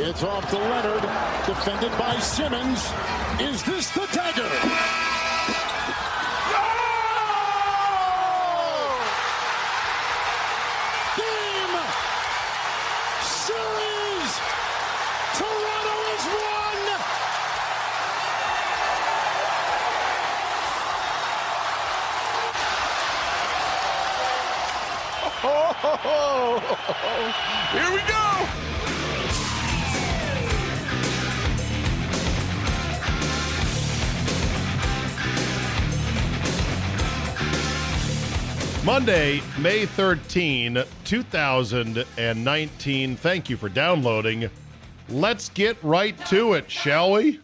It's off to Leonard, defended by Simmons. Is this the dagger? Game! Series! Toronto has won! Here we go. Monday, May 13, 2019. Thank you for downloading. Let's get right to it, shall we?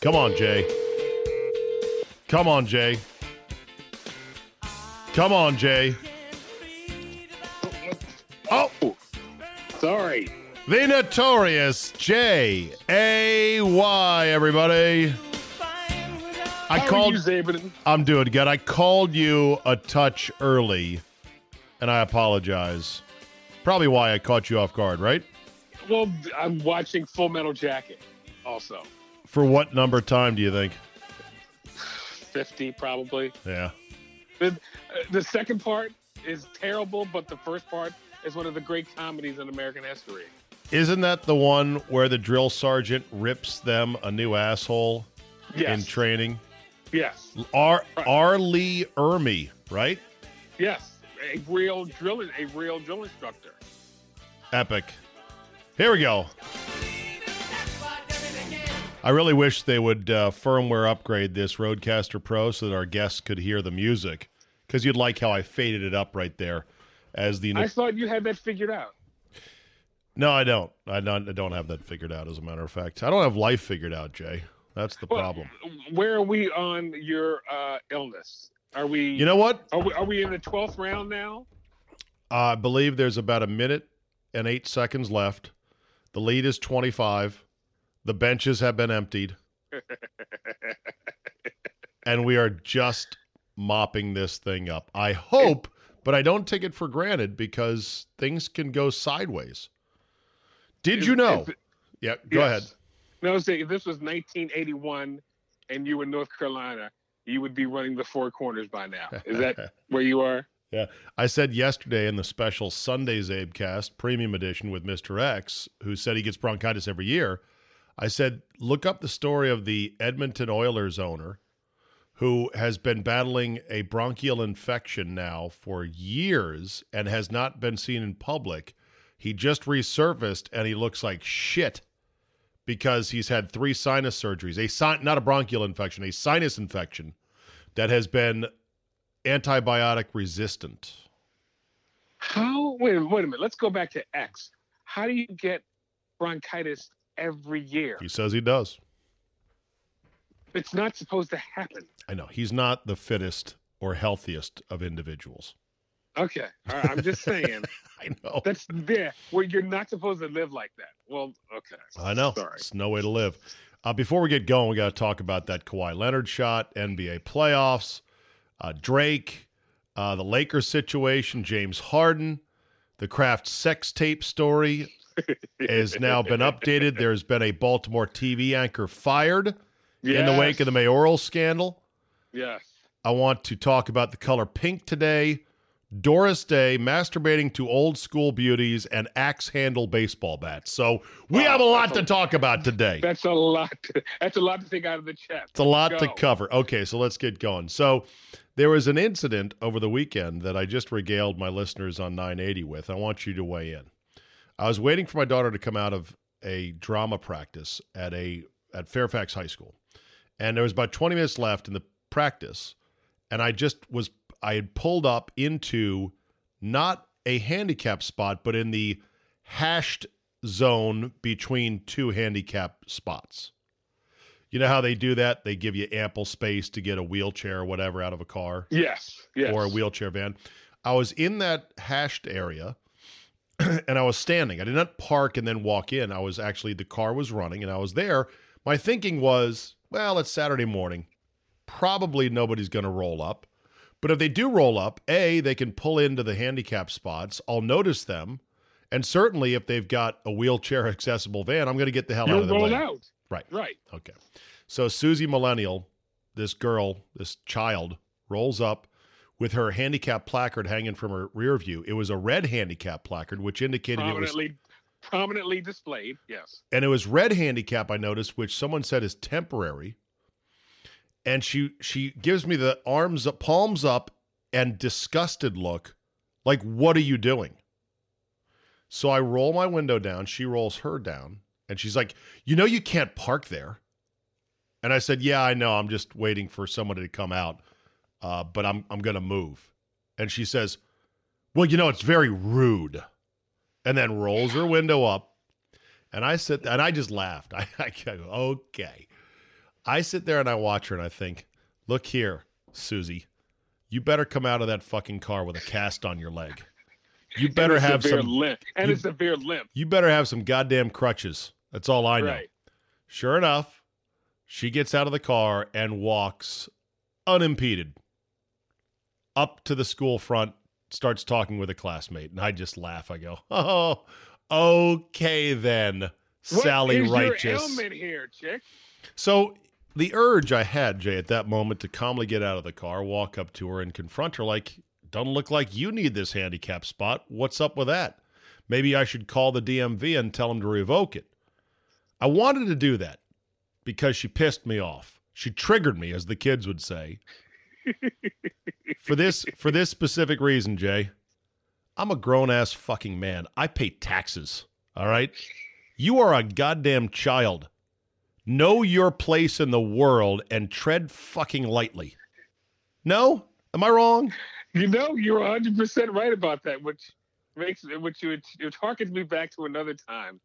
Come on, Jay. Come on, Jay. Come on, Jay. The notorious J A Y, everybody. I How called. you, I'm doing good. I called you a touch early, and I apologize. Probably why I caught you off guard, right? Well, I'm watching Full Metal Jacket also. For what number time do you think? 50 probably. Yeah. The, uh, the second part is terrible, but the first part is one of the great comedies in American history. Isn't that the one where the drill sergeant rips them a new asshole in training? yes. R. R. Lee Ermey, right? Yes. A real drill a real drill instructor. Epic. Here we go. I really wish they would uh, firmware upgrade this RodeCaster Pro so that our guests could hear the music. Because you'd like how I faded it up right there, as the. I thought you had that figured out. No, I don't. I don't. I don't have that figured out. As a matter of fact, I don't have life figured out, Jay. That's the Well, problem. Where are we on your uh, illness? Are we You know what? are we are we in the 12th round now? I believe there's about a minute and eight seconds left. The lead is 25. The benches have been emptied. and we are just mopping this thing up. I hope, but I don't take it for granted because things can go sideways. Did you know? if- Yeah, go Yes. ahead. No, say if this was 1981 and you were in North Carolina, you would be running the four corners by now. Is that where you are? Yeah. I said yesterday in the special Sunday CzabeCast premium edition with Mr. X, who said he gets bronchitis every year. I said, look up the story of the Edmonton Oilers owner who has been battling a bronchial infection now for years and has not been seen in public. He just resurfaced and he looks like shit because he's had three sinus surgeries. A sin- not a bronchial infection, a sinus infection that has been antibiotic resistant. How? Wait, wait a minute. Let's go back to X. How do you get bronchitis every year? He says he does. It's not supposed to happen. I know. He's not the fittest or healthiest of individuals. Okay, all right, I'm just saying I know. that's there where you're not supposed to live like that. Well, okay. I know. Sorry. It's no way to live. Uh, before we get going, we got to talk about that Kawhi Leonard shot, NBA playoffs, uh, Drake, uh, the Lakers situation, James Harden, the Kraft sex tape story, has now been updated. There's been a Baltimore TV anchor fired in the wake of the mayoral scandal. Yes. I want to talk about the color pink today. Doris Day masturbating to old school beauties and axe handle baseball bats. So we Wow, have a lot to a- talk about today. That's a lot. That's a lot to take out of the chest. It's a lot to cover. Okay, so let's get going. So there was an incident over the weekend that I just regaled my listeners on 980 with. I want you to weigh in. I was waiting for my daughter to come out of a drama practice at a at Fairfax High School. And there was about 20 minutes left in the practice, and I just was I had pulled up into not a handicap spot, but in the hashed zone between two handicap spots. You know how they do that? They give you ample space to get a wheelchair or whatever out of a car Yes. Yes. or a wheelchair van. I was in that hashed area and I was standing. I did not park and then walk in. I was actually, the car was running and I was there. My thinking was, well, it's Saturday morning. Probably nobody's going to roll up. But if they do roll up, A, they can pull into the handicap spots. I'll notice them. And certainly if they've got a wheelchair accessible van, I'm going to get the hell out You'll of the roll way. out. Right. Right. Okay. So Susie Millennial, this girl, this child, rolls up with her handicap placard hanging from her rear view. It was a red handicap placard, which indicated it was Prominently, prominently displayed. Yes. and it was red handicap, I noticed, which someone said is temporary. And she she gives me the arms up, palms up, and disgusted look, like, what are you doing? So I roll my window down, she rolls her down, and she's like, You know you can't park there. And I said, Yeah, I know. I'm just waiting for somebody to come out. Uh, but I'm I'm gonna move. And she says, Well, you know, it's very rude. And then rolls her window up. And I sit and I just laughed. I, I go, okay. I sit there and I watch her and I think, look here, Susie, you better come out of that fucking car with a cast on your leg. You better have severe some limp. And you- a severe limp. you better have some goddamn crutches. That's all I know. Right. Sure enough, she gets out of the car and walks unimpeded up to the school front, starts talking with a classmate. And I just laugh. I go, oh, okay then, What Sally is Righteous. your ailment here, chick? So the urge I had, Jay, at that moment to calmly get out of the car, walk up to her and confront her like, doesn't look like you need this handicap spot. What's up with that? Maybe I should call the DMV and tell them to revoke it. I wanted to do that because she pissed me off. She triggered me, as the kids would say. for this for this specific reason, Jay. I'm a grown ass fucking man. I pay taxes. All right? You are a goddamn child. Know your place in the world and tread fucking lightly. No? Am I wrong? You know, you're 100 percent right about that, which makes which it, it harkens me back to another time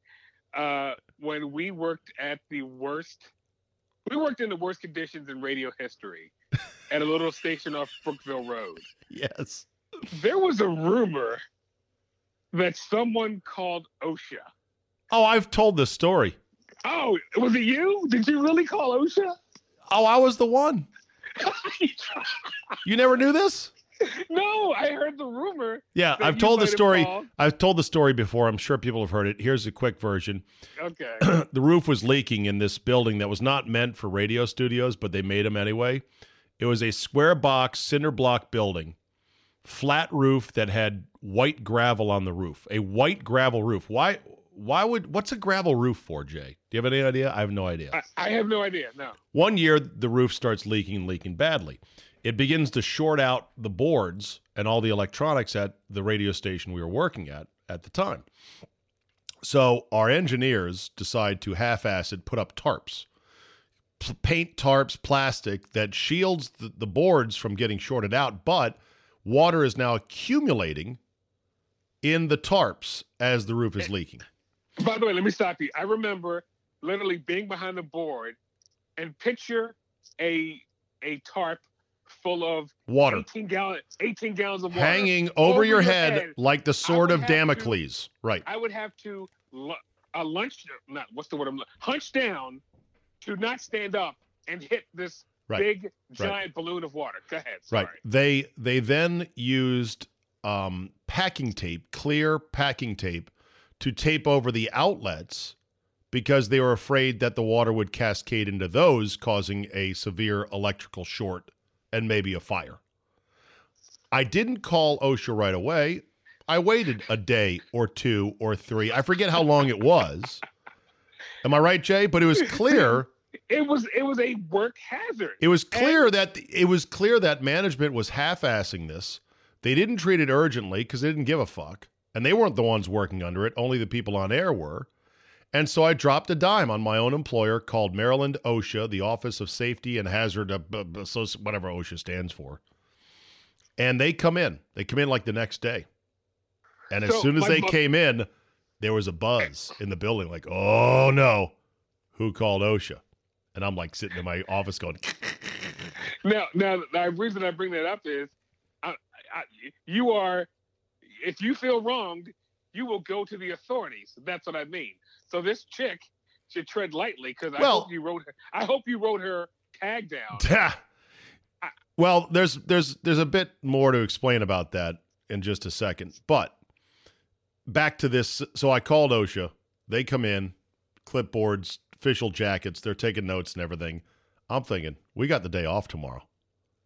uh, when we worked at the worst. We worked in the worst conditions in radio history at a little station off Brookville Road. Yes. There was a rumor that someone called OSHA. Oh, I've told this story. Oh, was it you? Did you really call OSHA? Oh, I was the one. You never knew this? no, I heard the rumor. Yeah, I've told the story. I've told the story before. I'm sure people have heard it. Here's a quick version. Okay. the roof was leaking in this building that was not meant for radio studios, but they made them anyway. It was a square box cinder block building, flat roof that had white gravel on the roof. A white gravel roof. Why? Why would? What's a gravel roof for, Jay? Do you have any idea? I have no idea. I, I have no idea. No. One year, the roof starts leaking, leaking badly. It begins to short out the boards and all the electronics at the radio station we were working at at the time. So our engineers decide to half-ass it, put up tarps, P- paint tarps, plastic that shields the, the boards from getting shorted out, but water is now accumulating in the tarps as the roof is eh, leaking. By the way, let me stop you. I remember literally being behind the board and picture a a tarp full of Water 18 gallon 18 gallons of water hanging over, your, head, head. like the sword of have to- Damocles. Right. I would have to a lunch not what's the word I'm hunch down to not stand up and hit this Right. big giant balloon of water. Go ahead. Right. They they then used um, packing tape, clear packing tape, to tape over the outlets because they were afraid that the water would cascade into those, causing a severe electrical short and maybe a fire. I didn't call OSHA right away. I waited a day or two or three. I forget how long it was. Am I right, Jay? But it was clear. It was it was a work hazard. It was clear and- that it was clear that management was half-assing this. They didn't treat it urgently because they didn't give a fuck, and they weren't the ones working under it. Only the people on air were. And so I dropped a dime on my own employer called Maryland OSHA, the Office of Safety and Hazard, uh, whatever OSHA stands for. And they come in. They come in like the next day. And as so soon as they came in, there was a buzz in the building like, oh no, who called OSHA? And I'm like sitting in my office going, now, now, the reason I bring that up is I, I, you are, if you feel wronged, you will go to the authorities. That's what I mean. So this chick should tread lightly because well, I hope you wrote her. I hope you wrote her tag down. Yeah. well, there's there's there's a bit more to explain about that in just a second, but back to this. So I called OSHA. They come in, clipboards, official jackets. They're taking notes and everything. I'm thinking we got the day off tomorrow.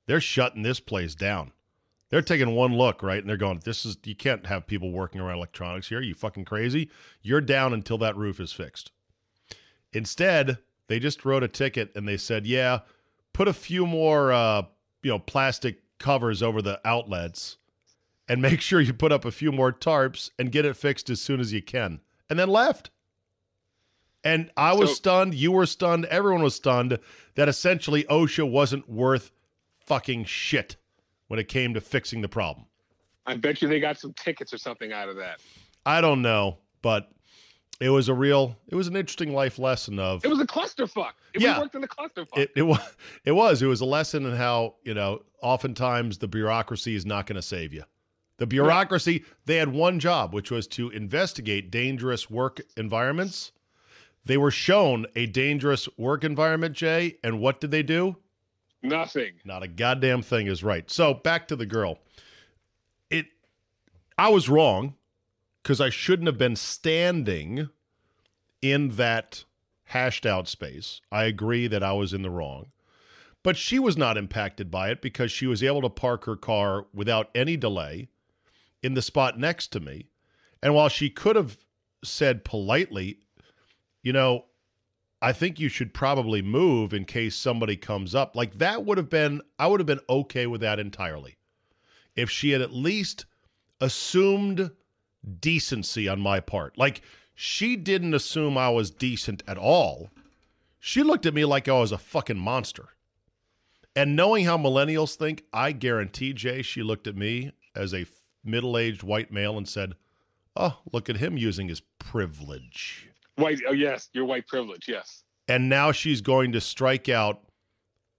They're shutting this place down. They're taking one look, right? And they're going, this is, you can't have people working around electronics here. You fucking crazy. You're down until that roof is fixed. Instead, they just wrote a ticket and they said, yeah, put a few more, uh, you know, plastic covers over the outlets and make sure you put up a few more tarps and get it fixed as soon as you can. And then left. And I was so, stunned. You were stunned. Everyone was stunned that essentially OSHA wasn't worth fucking shit when it came to fixing the problem. I bet you they got some tickets or something out of that. I don't know, but it was a real, it was an interesting life lesson of. It was a clusterfuck. It yeah, worked in a clusterfuck. It, it was. It was. It was a lesson in how you know oftentimes the bureaucracy is not going to save you. The bureaucracy, they had one job, which was to investigate dangerous work environments. They were shown a dangerous work environment, Jay, and what did they do? Nothing. Not a goddamn thing is right. So back to the girl. It I was wrong because I shouldn't have been standing in that hashed out space. I agree that I was in the wrong. But she was not impacted by it because she was able to park her car without any delay in the spot next to me. And while she could have said politely, you know, I think you should probably move in case somebody comes up. Like that would have been, I would have been okay with that entirely. If she had at least assumed decency on my part. Like she didn't assume I was decent at all. She looked at me like I was a fucking monster. And knowing how millennials think, I guarantee, Jay, she looked at me as a middle aged white male and said, Oh, look at him using his privilege. White, oh yes, your white privilege, yes. And now she's going to strike out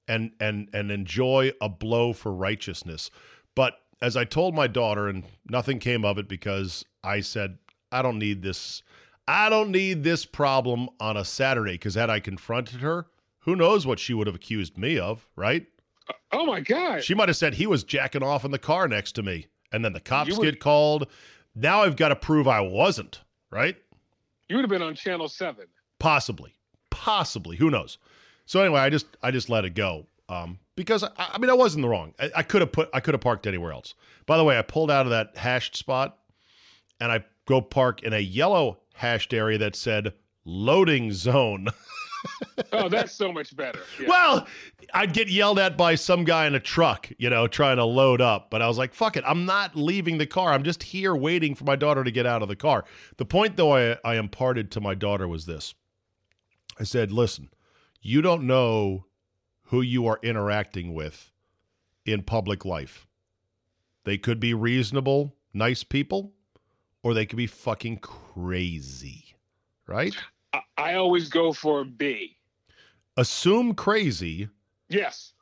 and and and enjoy a blow for righteousness. But as I told my daughter, and nothing came of it because I said, I don't need this. I don't need this problem on a Saturday because had I confronted her, who knows what she would have accused me of, right? Uh, oh my God. She might have said he was jacking off in the car next to me. And then the cops get called. Now I've got to prove I wasn't, right? You would have been on Channel Seven. Possibly, possibly. Who knows? So anyway, I just I just let it go um, because I, I, mean I was in the wrong. I, I could have put I could have parked anywhere else. By the way, I pulled out of that hashed spot, and I go park in a yellow hashed area that said loading zone. oh, that's so much better. Yeah. Well, I'd get yelled at by some guy in a truck, you know, trying to load up. But I was like, fuck it. I'm not leaving the car. I'm just here waiting for my daughter to get out of the car. The point, though, I, I imparted to my daughter was this I said, listen, you don't know who you are interacting with in public life. They could be reasonable, nice people, or they could be fucking crazy, right? I always go for B. Assume crazy. Yes.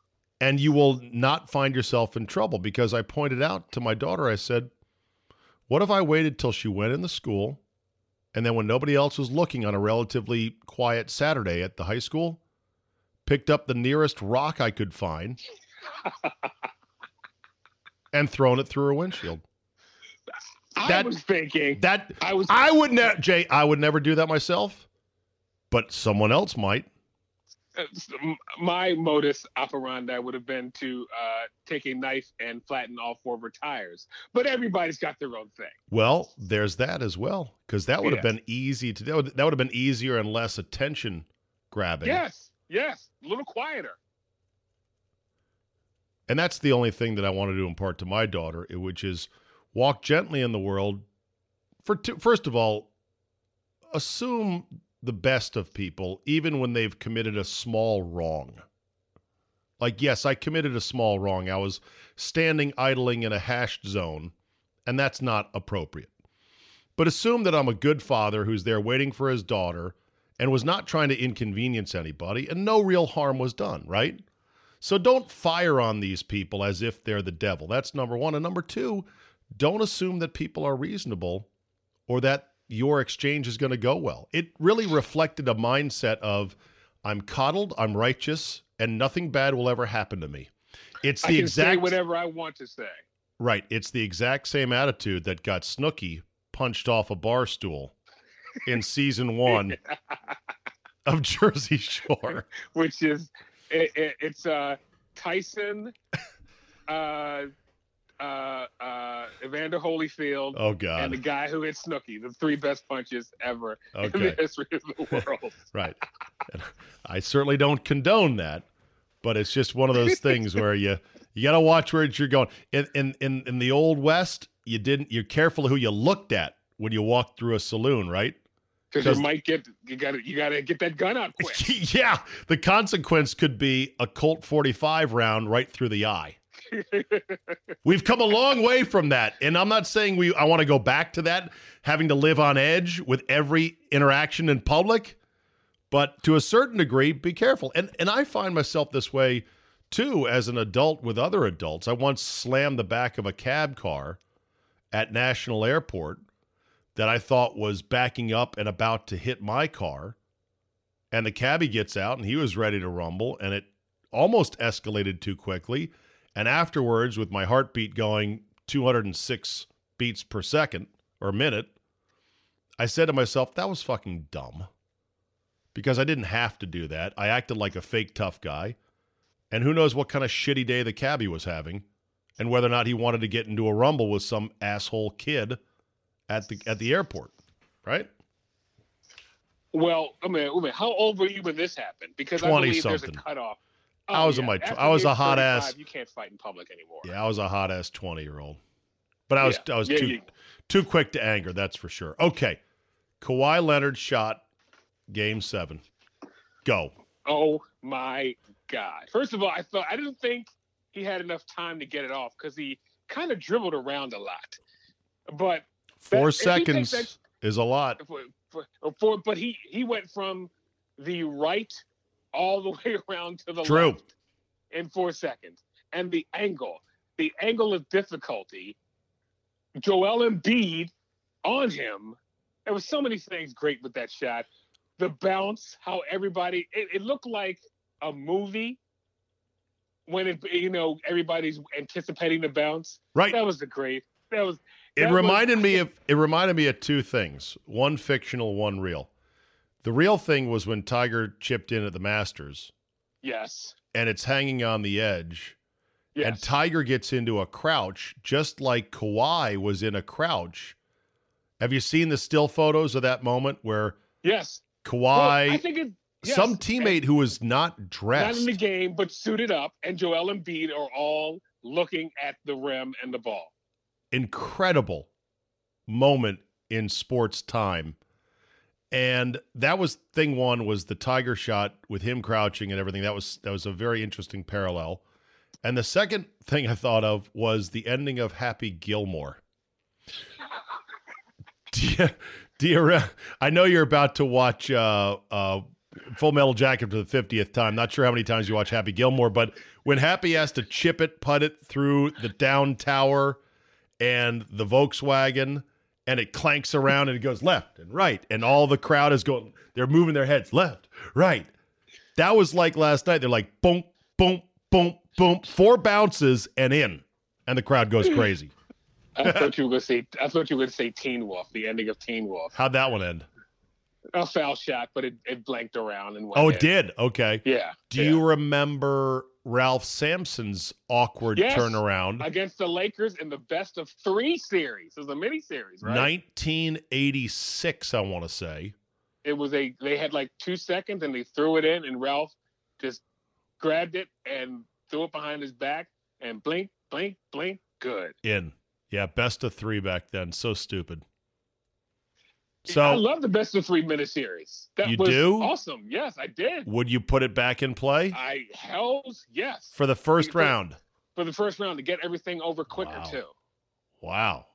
And you will not find yourself in trouble because I pointed out to my daughter, I said, What if I waited till she went in the school and then when nobody else was looking on a relatively quiet Saturday at the high school, picked up the nearest rock I could find and thrown it through her windshield? I That- was thinking That I was I would never, Jay. I would never do that myself, but someone else might. uh, my modus operandi would have been to uh, take a knife and flatten all four of her tires. But everybody's got their own thing. Well, there's that as well, because that would have been easy to. That would, that would have been easier and less attention grabbing. Yes, yes, a little quieter. And that's the only thing that I wanted to impart to my daughter, which is walk gently in the world. For two, first of all, assume the best of people, even when they've committed a small wrong. Like, yes, I committed a small wrong. I was standing idling in a hashed zone, and that's not appropriate. But assume that I'm a good father who's there waiting for his daughter and was not trying to inconvenience anybody, and no real harm was done, right? So don't fire on these people as if they're the devil. That's number one. And number two, don't assume that people are reasonable or that your exchange is going to go well. It really reflected a mindset of I'm coddled, I'm righteous, and nothing bad will ever happen to me. It's the exact whatever I want to say. right. It's the exact same attitude that got Snooki punched off a bar stool in season one of Jersey Shore. which is it, it, it's uh, Tyson, uh, uh, uh, Evander Holyfield, Oh God! and the guy who hit Snooki, the three best punches ever in the history of the world. Right. And I certainly don't condone that, but it's just one of those things where you you got to watch where you're going. In, in in in the old west, you didn't. You're careful who you looked at when you walked through a saloon, right? because you might get you got to you got to get that gun out quick. yeah. The consequence could be a Colt 45 round right through the eye. We've come a long way from that, and I'm not saying we. I want to go back to that, having to live on edge with every interaction in public. But to a certain degree, be careful. And and I find myself this way too as an adult with other adults. I once slammed the back of a cab car at National Airport that I thought was backing up and about to hit my car. And the cabbie gets out and he was ready to rumble, and it almost escalated too quickly. And afterwards, with my heartbeat going 206 beats per second or minute, I said to myself, that was fucking dumb. Because I didn't have to do that. I acted like a fake tough guy. And who knows what kind of shitty day the cabbie was having and whether or not he wanted to get into a rumble with some asshole kid at the at the airport. Right? Well, I mean, I mean, how old were you when this happened? Because I believe there's a 20-something. Cutoff. I was oh, in my- after I was a hot ass- You can't fight in public anymore. Yeah, I was a hot ass 20 year old. But I was Yeah. I was Yeah, too too quick to anger, that's for sure. Okay. Kawhi Leonard shot game seven. Go. Oh my god! First of all, I thought I didn't think he had enough time to get it off because he kind of dribbled around a lot. But Four takes seconds that- is a lot. for, for, but he he went from the right all the way around to the True. left in four seconds, and the angle, the angle of difficulty. Joel Embiid on him. There was so many things great with that shot. The bounce, how everybody it, it looked like a movie when it you know everybody's anticipating the bounce. Right. That was the great. That was It that was- reminded me of it reminded me of two things. One fictional, one real. The real thing was when Tiger chipped in at the Masters yes. and it's hanging on the edge Yes. and Tiger gets into a crouch just like Kawhi was in a crouch. Have you seen the still photos of that moment where yes. Kawhi Well, I think it. yes, some teammate who was not dressed. not in the game, but suited up, and Joel and Embiid are all looking at the rim and the ball. Incredible moment in sports time. And that was thing one was the Tiger shot with him crouching and everything. That was that was a very interesting parallel. And the second thing I thought of was the ending of Happy Gilmore. do you, do you I know you're about to watch uh, uh, Full Metal Jacket for the 50th time. Not sure how many times you watch Happy Gilmore, but when Happy has to chip it, put it through the down tower and the Volkswagen, and it clanks around and it goes left and right, and all the crowd is going, they're moving their heads left, right. That was like last night. They're like, boom, boom, boom, boom, four bounces and in, and the crowd goes crazy. I thought you were going to say. I thought you were going to say Teen Wolf. The ending of Teen Wolf. How'd that one end? A foul shot, but it, it blanked around and went. Oh, in. it did. Okay. Yeah. Do yeah. you remember Ralph Sampson's awkward Yes. turnaround? against the Lakers in the best of three series? It was a mini series, right? 1986, I want to say. It was a. They had like two seconds and they threw it in, and Ralph just grabbed it and threw it behind his back and blink, blink, blink. Good. In. Yeah, best of three back then. So stupid. I love the best of three miniseries. That You was do? awesome. Yes, I did. would you put it back in play I hells yes for the first for- round? for the first round to get everything over quicker Wow. too. Wow.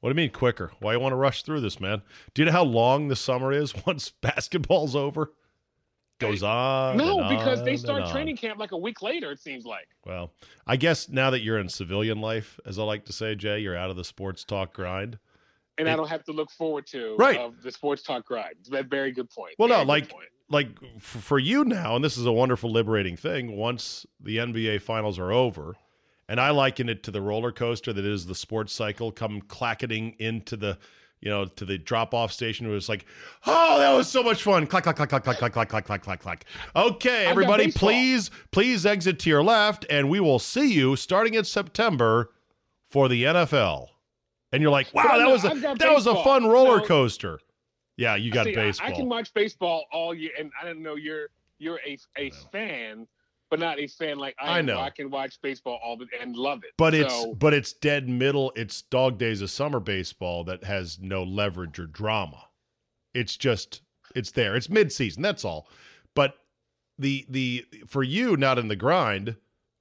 What do you mean quicker? Why you want to rush through this, man? Do you know how long the summer is once basketball's over? Goes on. no, and because they start training camp like a week later. It seems like. Well, I guess now that you're in civilian life, as I like to say, Jay, you're out of the sports talk grind. And It- I don't have to look forward to Right. of the sports talk ride. It's a very good point. Well, no, Very good like- point. Like for you now, and this is a wonderful, liberating thing. Once the NBA finals are over, and I liken it to the roller coaster that is the sports cycle, come clacketing into the, you know, to the drop off station. It was like, oh, that was so much fun. Clack, clack, clack, clack, clack, clack, clack, clack, clack, clack, clack. Okay, got everybody, please, please exit to your left, and we will see you starting in September for the NFL. And you're like, wow, that was a that was a fun roller So- coaster. Yeah, you got See, I- baseball. I, can watch baseball all year, and I don't know you're you're a a fan, but not a fan like I, I know. I can watch baseball all the and love it. But it's but it's dead middle. It's dog days of summer baseball that has no leverage or drama. It's just it's there. It's mid season. That's all. But the the for you not in the grind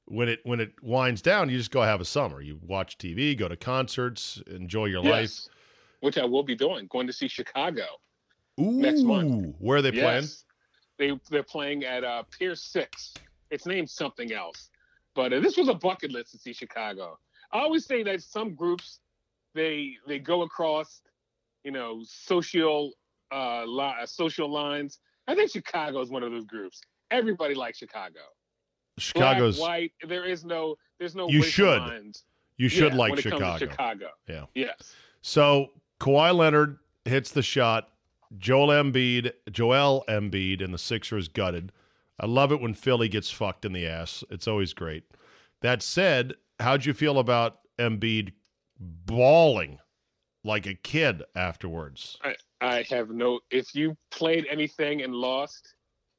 when it when it winds down, you just go have a summer. You watch TV, go to concerts, enjoy your yes, which I will be doing. Going to see Chicago. Ooh, next month. where are they playing? They they're playing at uh, Pier Six. It's named something else, but uh, this was a bucket list to see Chicago. I always say that some groups they they go across, you know, social uh, li- uh, social lines. I think Chicago is one of those groups. Everybody likes Chicago. Chicago's. Black, white. There is no there's no You should. lines. you should Yeah, like Chicago. Chicago. Yeah. Yes. So Kawhi Leonard hits the shot. Joel Embiid, Joel Embiid, and the Sixers gutted. I love it when Philly gets fucked in the ass. It's always great. That said, how'd you feel about Embiid bawling like a kid afterwards? I, I have no. If you played anything and lost,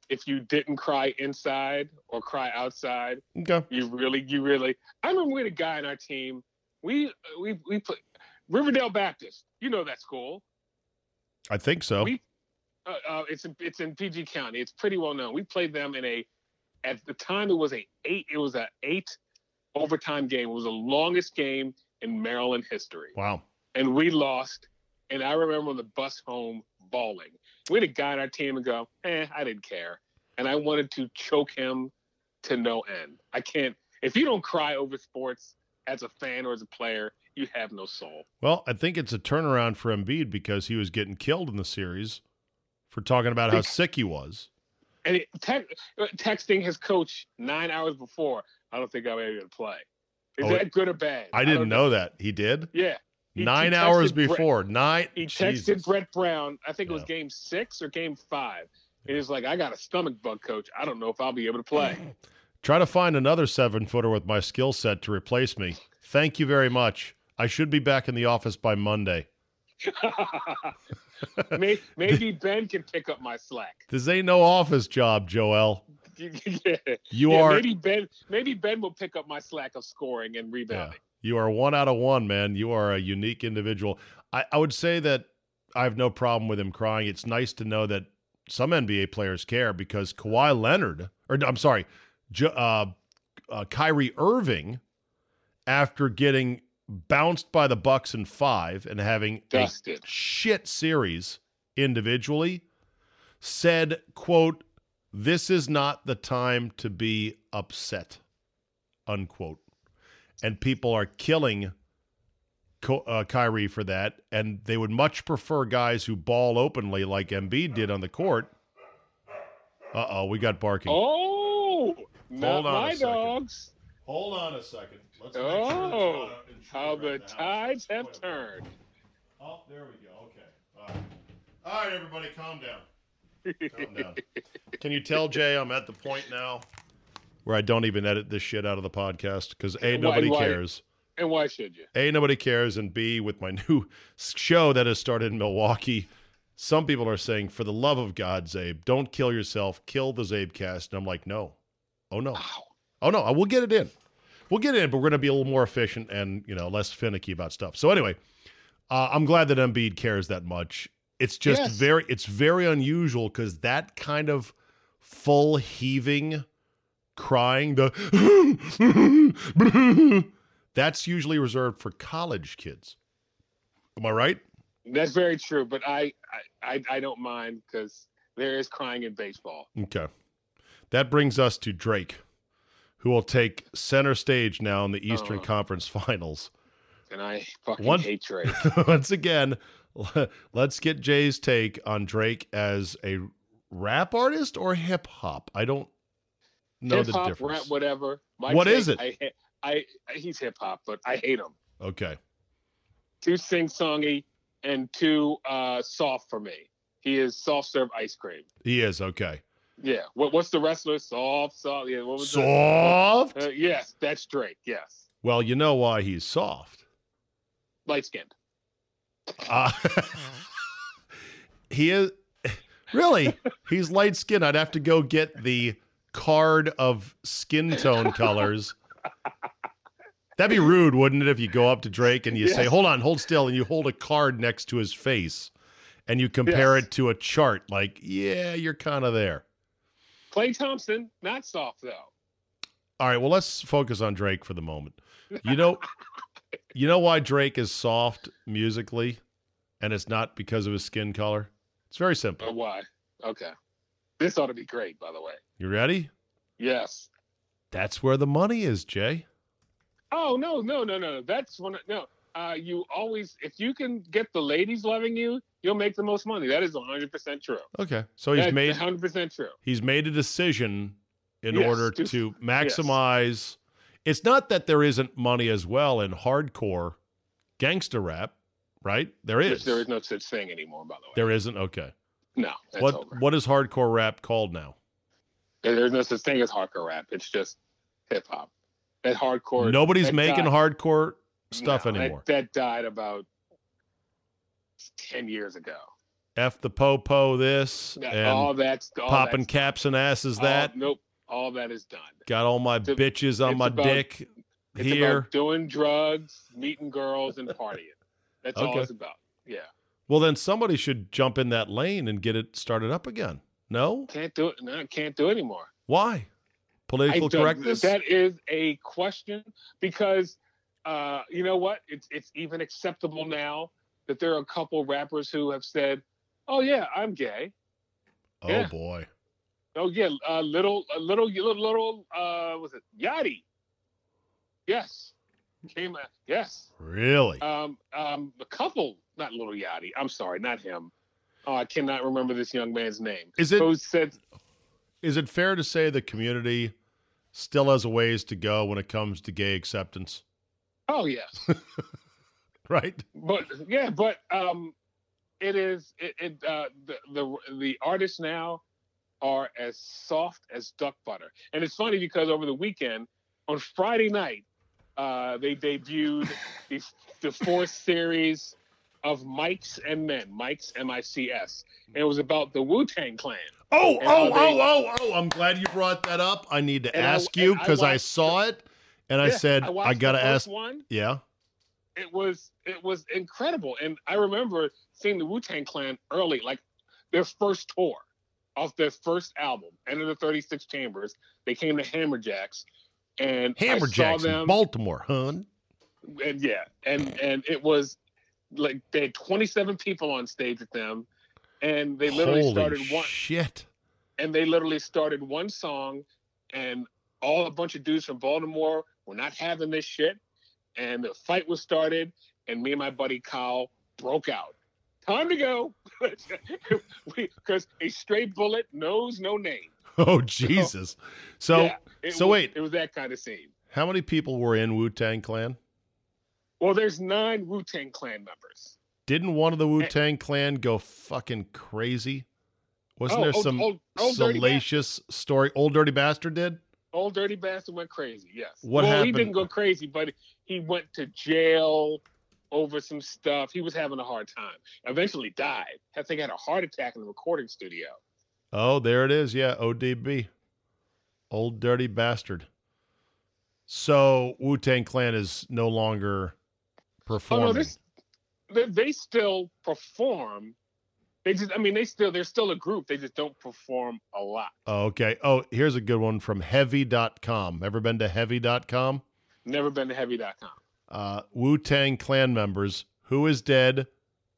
if you didn't cry inside or cry outside, Okay. you really, you really. I remember we had a guy on our team. We we we put Riverdale Baptist. You know that school. I think so. We uh, uh, it's in, it's in PG County. It's pretty well known. We played them in a. At the time, it was a eight. It was a eight overtime game. It was the longest game in Maryland history wow. and we lost. And I remember on the bus home bawling. We had a guy on our team and go, eh, I didn't care. And I wanted to choke him to no end. I can't, if you don't cry over sports as a fan or as a player, you have no soul. Well, I think it's a turnaround for Embiid because he was getting killed in the series for talking about how sick he was. And it, te- texting his coach nine hours before, I don't think I'm able to play. Is Oh, that good or bad? I didn't don't know that. He did? Yeah. He- he Nine texted hours Brett- before. Nine. He texted Jesus. Brett Brown. I think it was Yeah. game six or game five. And he like, I got a stomach bug, coach. I don't know if I'll be able to play. Try to find another seven footer with my skill set to replace me. Thank you very much. I should be back in the office by Monday. maybe, maybe Ben can pick up my slack. This ain't no office job, Joel. Yeah. You Yeah, are maybe Ben maybe Ben will pick up my slack of scoring and yeah, rebounding. you are one out of one, man. You are a unique individual. I, I would say that I have no problem with him crying. It's nice to know that some NBA players care because Kawhi Leonard, or I'm sorry, uh, uh, Kyrie Irving, after getting bounced by the Bucks in five and having a shit series individually said quote this is not the time to be upset unquote and people are killing uh, Kyrie for that and they would much prefer guys who ball openly like Embiid did on the court uh-oh we got barking Oh, not Hold on my dogs. Hold on a second. Let's make Oh, sure it's not a intruder How the house. tides have wait. turned. Oh, there we go. Okay. All right. All right, everybody, calm down. Calm down. Can you tell Jay I'm at the point now where I don't even edit this shit out of the podcast because a Why- nobody why- cares. And why should you? A nobody cares, and B with my new show that has started in Milwaukee. Some people are saying, for the love of God, Czabe, don't kill yourself. Kill the CzabeCast. And I'm like, no. Oh no. Oh no. I will get it in. We'll get it in, but we're going to be a little more efficient and you know less finicky about stuff. So anyway, uh, I'm glad that Embiid cares that much. It's just Yes. very, it's very unusual because that kind of full heaving, crying, the that's usually reserved for college kids. Am I right? That's very true, but I I, I, I don't mind because there is crying in baseball. Okay. That brings us to Drake, who will take center stage now in the Eastern Uh. Conference Finals. And I fucking One- hate Drake. Once again, let's get Jay's take on Drake as a rap artist or hip hop. I don't know hip the difference. rap, whatever. My What take, is it? I, I, I he's hip hop, but I hate him. Okay. Too sing songy and too uh, soft for me. He is soft serve ice cream. He is okay. Yeah. What what's the wrestler? Soft, soft. Yeah. What was that? Soft? Uh, yes, that's Drake. Yes. Well, you know why he's soft. Light skinned. Uh, he is really he's light skinned. I'd have to go get the card of skin tone colors. That'd be rude, wouldn't it, if you go up to Drake and you say, "Hold on, hold still," and you hold a card next to his face, and you compare Yes. it to a chart. Like, yeah, you're kind of there. Klay Thompson, not soft though. All right, well, let's focus on Drake for the moment. You know, you know why Drake is soft musically, and it's not because of his skin color. It's very simple. Or why? Okay. This ought to be great, by the way. You ready? Yes. That's where the money is, Jay. Oh no, no, no, no. That's one. No. Uh, you always, if you can get the ladies loving you, you'll make the most money. That is 100 percent true. Okay, so he's That's made 100 percent true. he's made a decision in Yes, order to- to maximize. It's not that there isn't money as well in hardcore gangster rap, right? There is. There is no such thing anymore, by the way. There isn't. Okay. no, what over. what is hardcore rap called now? There's no such thing as hardcore rap. It's just hip hop. That hardcore. Nobody's that making died- hardcore stuff no, that- anymore. That, died about ten years ago. F the po-po this That- and all that's all popping that's, caps and asses all- that. nope. All that is done. Got all my It's bitches on my about- dick It's here. about doing drugs, meeting girls, and partying. That's all it's about. Yeah. Well, then somebody should jump in that lane and get it started up again. No? Can't do it. No, can't do it anymore. Why? Political correctness? That is a question because uh, you know what? It's it's even acceptable now that there are a couple rappers who have said, "Oh yeah, I'm gay." oh yeah. boy. Oh yeah, uh, little a little little little uh, was it Yachty? Yes, came out. Yes, Really? um, um, a couple, not little Yachty. I'm sorry, not him. Oh, I cannot remember this young man's name. Is it Who said? is it fair to say the community still has a ways to go when it comes to gay acceptance? Oh yes. Right? but yeah, but um, it is it, it uh, the the the artists now are as soft as duck butter, and it's funny because over the weekend on Friday night, uh, they debuted the the fourth series of Mics and Men, Mics M I C S, and it was about the Wu Tang Clan. Oh, And oh, they- oh, oh, oh. I'm glad you brought that up. I need to And I- ask you and I because I, saw it and I said, I, I, got to ask. one. Yeah. it was it was incredible. And I remember seeing the Wu Tang Clan early, like their first tour off their first album, Enter the 36 Chambers. They came to Hammerjacks, and Hammerjacks them, Baltimore, hun. and yeah, and and it was like they had 27 people on stage with them, and they literally Holy started one shit. and they literally started one song and all a bunch of dudes from Baltimore were not having this shit and the fight was started and me and my buddy Kyle broke out. Time to go because a straight bullet knows no name. Oh, Jesus. So, Yeah, it so was, wait. it was that kind of scene. How many people were in Wu Tang Clan? Well, there's nine Wu Tang Clan members. Didn't one of the Wu Tang Clan go fucking crazy? Wasn't Oh, there old- some old- old salacious story? Old Dirty Bastard did? Old Dirty Bastard went crazy. Yes. What well, he didn't go crazy, but he went to jail over some stuff. He was having a hard time. Eventually died. I think had a heart attack in the recording studio. Oh, there it is. Yeah, ODB. Old Dirty Bastard. So Wu Tang Clan is no longer Oh performing. no, this they, they still perform. They just, I mean, they still they're still a group. They just don't perform a lot. Oh, okay. Oh, here's a good one from heavy.com. Ever been to heavy.com? Never been to heavy.com. Uh, Wu Tang Clan members, who is dead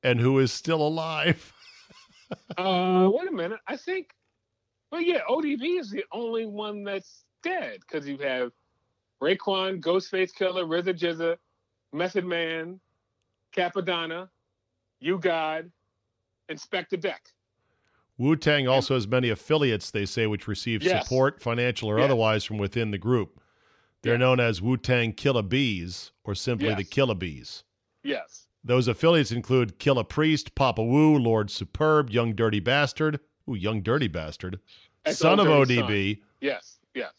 and who is still alive? Uh, wait a minute. I think, well, yeah, ODB is the only one that's dead because you have Raekwon, Ghostface Killah, RZA GZA, Method Man, Cappadonna, You God, Inspectah Deck. Wu Tang also has many affiliates, they say, which receive Yes. support, financial or Yes. otherwise, from within the group. They're Yes. known as Wu Tang Killer Bees or simply the Yes. Killer Bees. Yes. Those affiliates include Killah Priest, Papa Wu, Lord Superb, Young Dirty Bastard, ooh, Young Dirty Bastard, That's Son of ODB. Yes. Yes.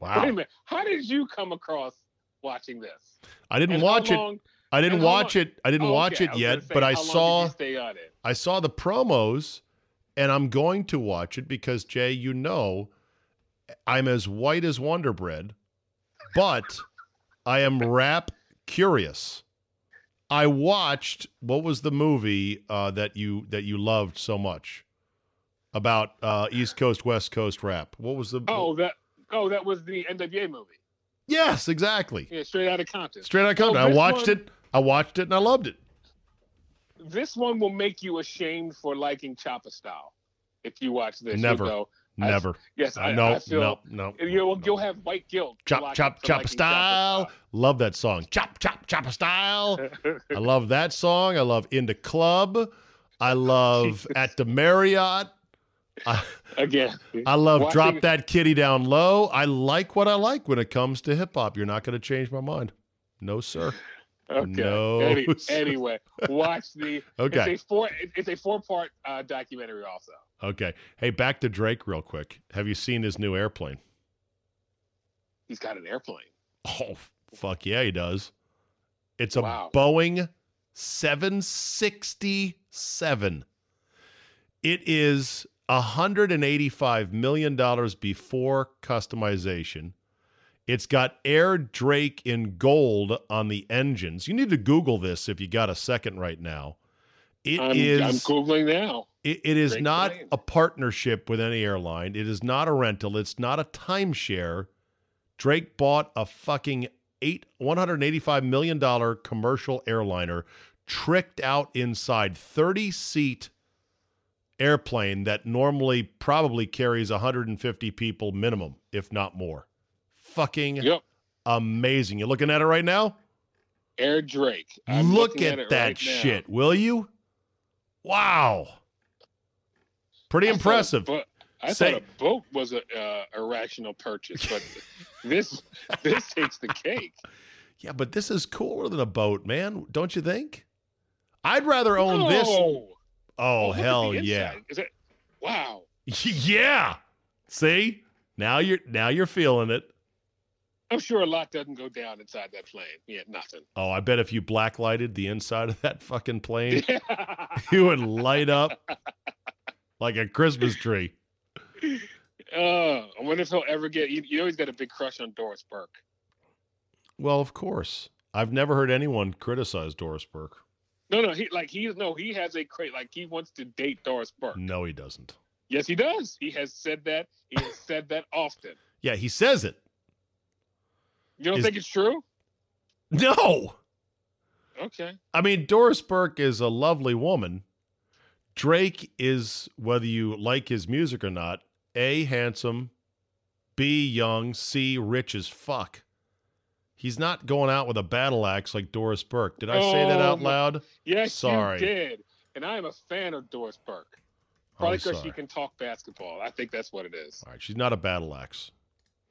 Wait a minute. How did you come across watching this? I didn't And watch it. I didn't watch long- it. I didn't Oh, watch okay. it yet, gonna say, but I long saw stay on it. I saw the promos and I'm going to watch it because Jay, you know, I'm as white as Wonder Bread, but I am rap curious. I watched what was the movie uh, that you that you loved so much about uh, East Coast West Coast rap? What was the? Oh, that. Oh, that was the NWA movie. yes, exactly. Yeah, straight out of Compton. Straight out of Compton. Oh, I watched one- it. I watched it and I loved it. this one will make you ashamed for liking Chopper Style. If you watch this, Never. You'll go, I- Never. yes, I, no, I feel no, no. You'll, no. you'll have white guilt. Chop, chop, chop liking style. Love that song. Chop, chop, chopper style. I love that song. I love In the Club. I love At the Marriott. I, Again, I love watching- Drop That Kitty Down Low. I like what I like when it comes to hip hop. You're not going to change my mind. No, sir. Okay. No, Any- anyway, watch the. Okay. It's a four. It's a four-part uh, documentary. Also, Okay. Hey, back to Drake real quick. Have you seen his new airplane? he's got an airplane. Oh, fuck yeah, he does. It's a Wow. Boeing 767. It is $185 million before customization. It's got Air Drake in gold on the engines. You need to Google this if you got a second right now. It I'm, is- I'm googling now. it, it is Drake not a partnership with any airline. It is not a rental. It's not a timeshare. Drake bought a fucking eight one hundred eighty five million dollar commercial airliner, tricked out inside thirty seat airplane that normally probably carries 150 people minimum, if not more. Fucking Yep. amazing. You looking at it right now? Air Drake. I'm Look looking at, that right shit, will you? Wow. Pretty I thought impressive. bo- I Say- thought a boat was a uh, irrational purchase, but this this takes the cake. Yeah, but this is cooler than a boat, man. Don't you think? I'd rather own this. No. Oh, hell yeah. Is it? Wow. yeah. See? Now you're now you're feeling it. I'm sure a lot doesn't go down inside that plane. Yeah, nothing. Oh, I bet if you blacklighted the inside of that fucking plane, you would light up like a Christmas tree. Uh, I wonder if he'll ever get. You, you know, he's got a big crush on Doris Burke. Well, of course. I've never heard anyone criticize Doris Burke. No, no, he like he's no, he has a crate. Like he wants to date Doris Burke. No, he doesn't. Yes, he does. He has said that. He has said that often. Yeah, he says it. You don't Is- think it's true? No. Okay. I mean, Doris Burke is a lovely woman. Drake is, whether you like his music or not, A, handsome, B, young, C, rich as fuck. He's not going out with a battle axe like Doris Burke. Did I say that Oh, out loud? Yes, Sorry. you did. And I am a fan of Doris Burke. Probably because she can talk basketball. I think that's what it is. All right, she's not a battle axe.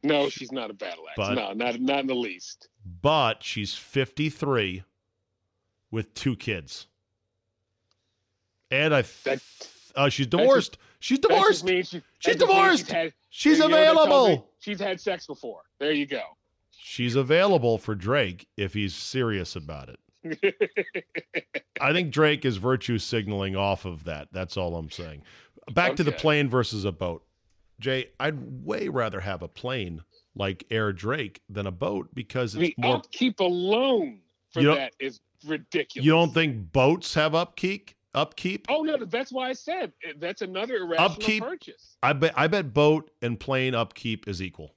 No, she's not a battle axe. But- no, not not in the least. But she's 53 with two kids. And I th- That- uh, she's just- divorced. she's divorced. means she- She's just divorced. She's, had, She's you know what that tells me? available. She's had sex before. There you go. She's available for Drake if he's serious about it. I think Drake is virtue signaling off of that. That's all I'm saying. Back to the plane versus a boat. Jay, I'd way rather have a plane like Air Drake than a boat because it's the more. upkeep alone for that is ridiculous. You don't think boats have upkeep? Upkeep? Oh no, that's why I said eh, that's another irrational Upkeep? purchase. I bet. I bet boat and plane upkeep is equal.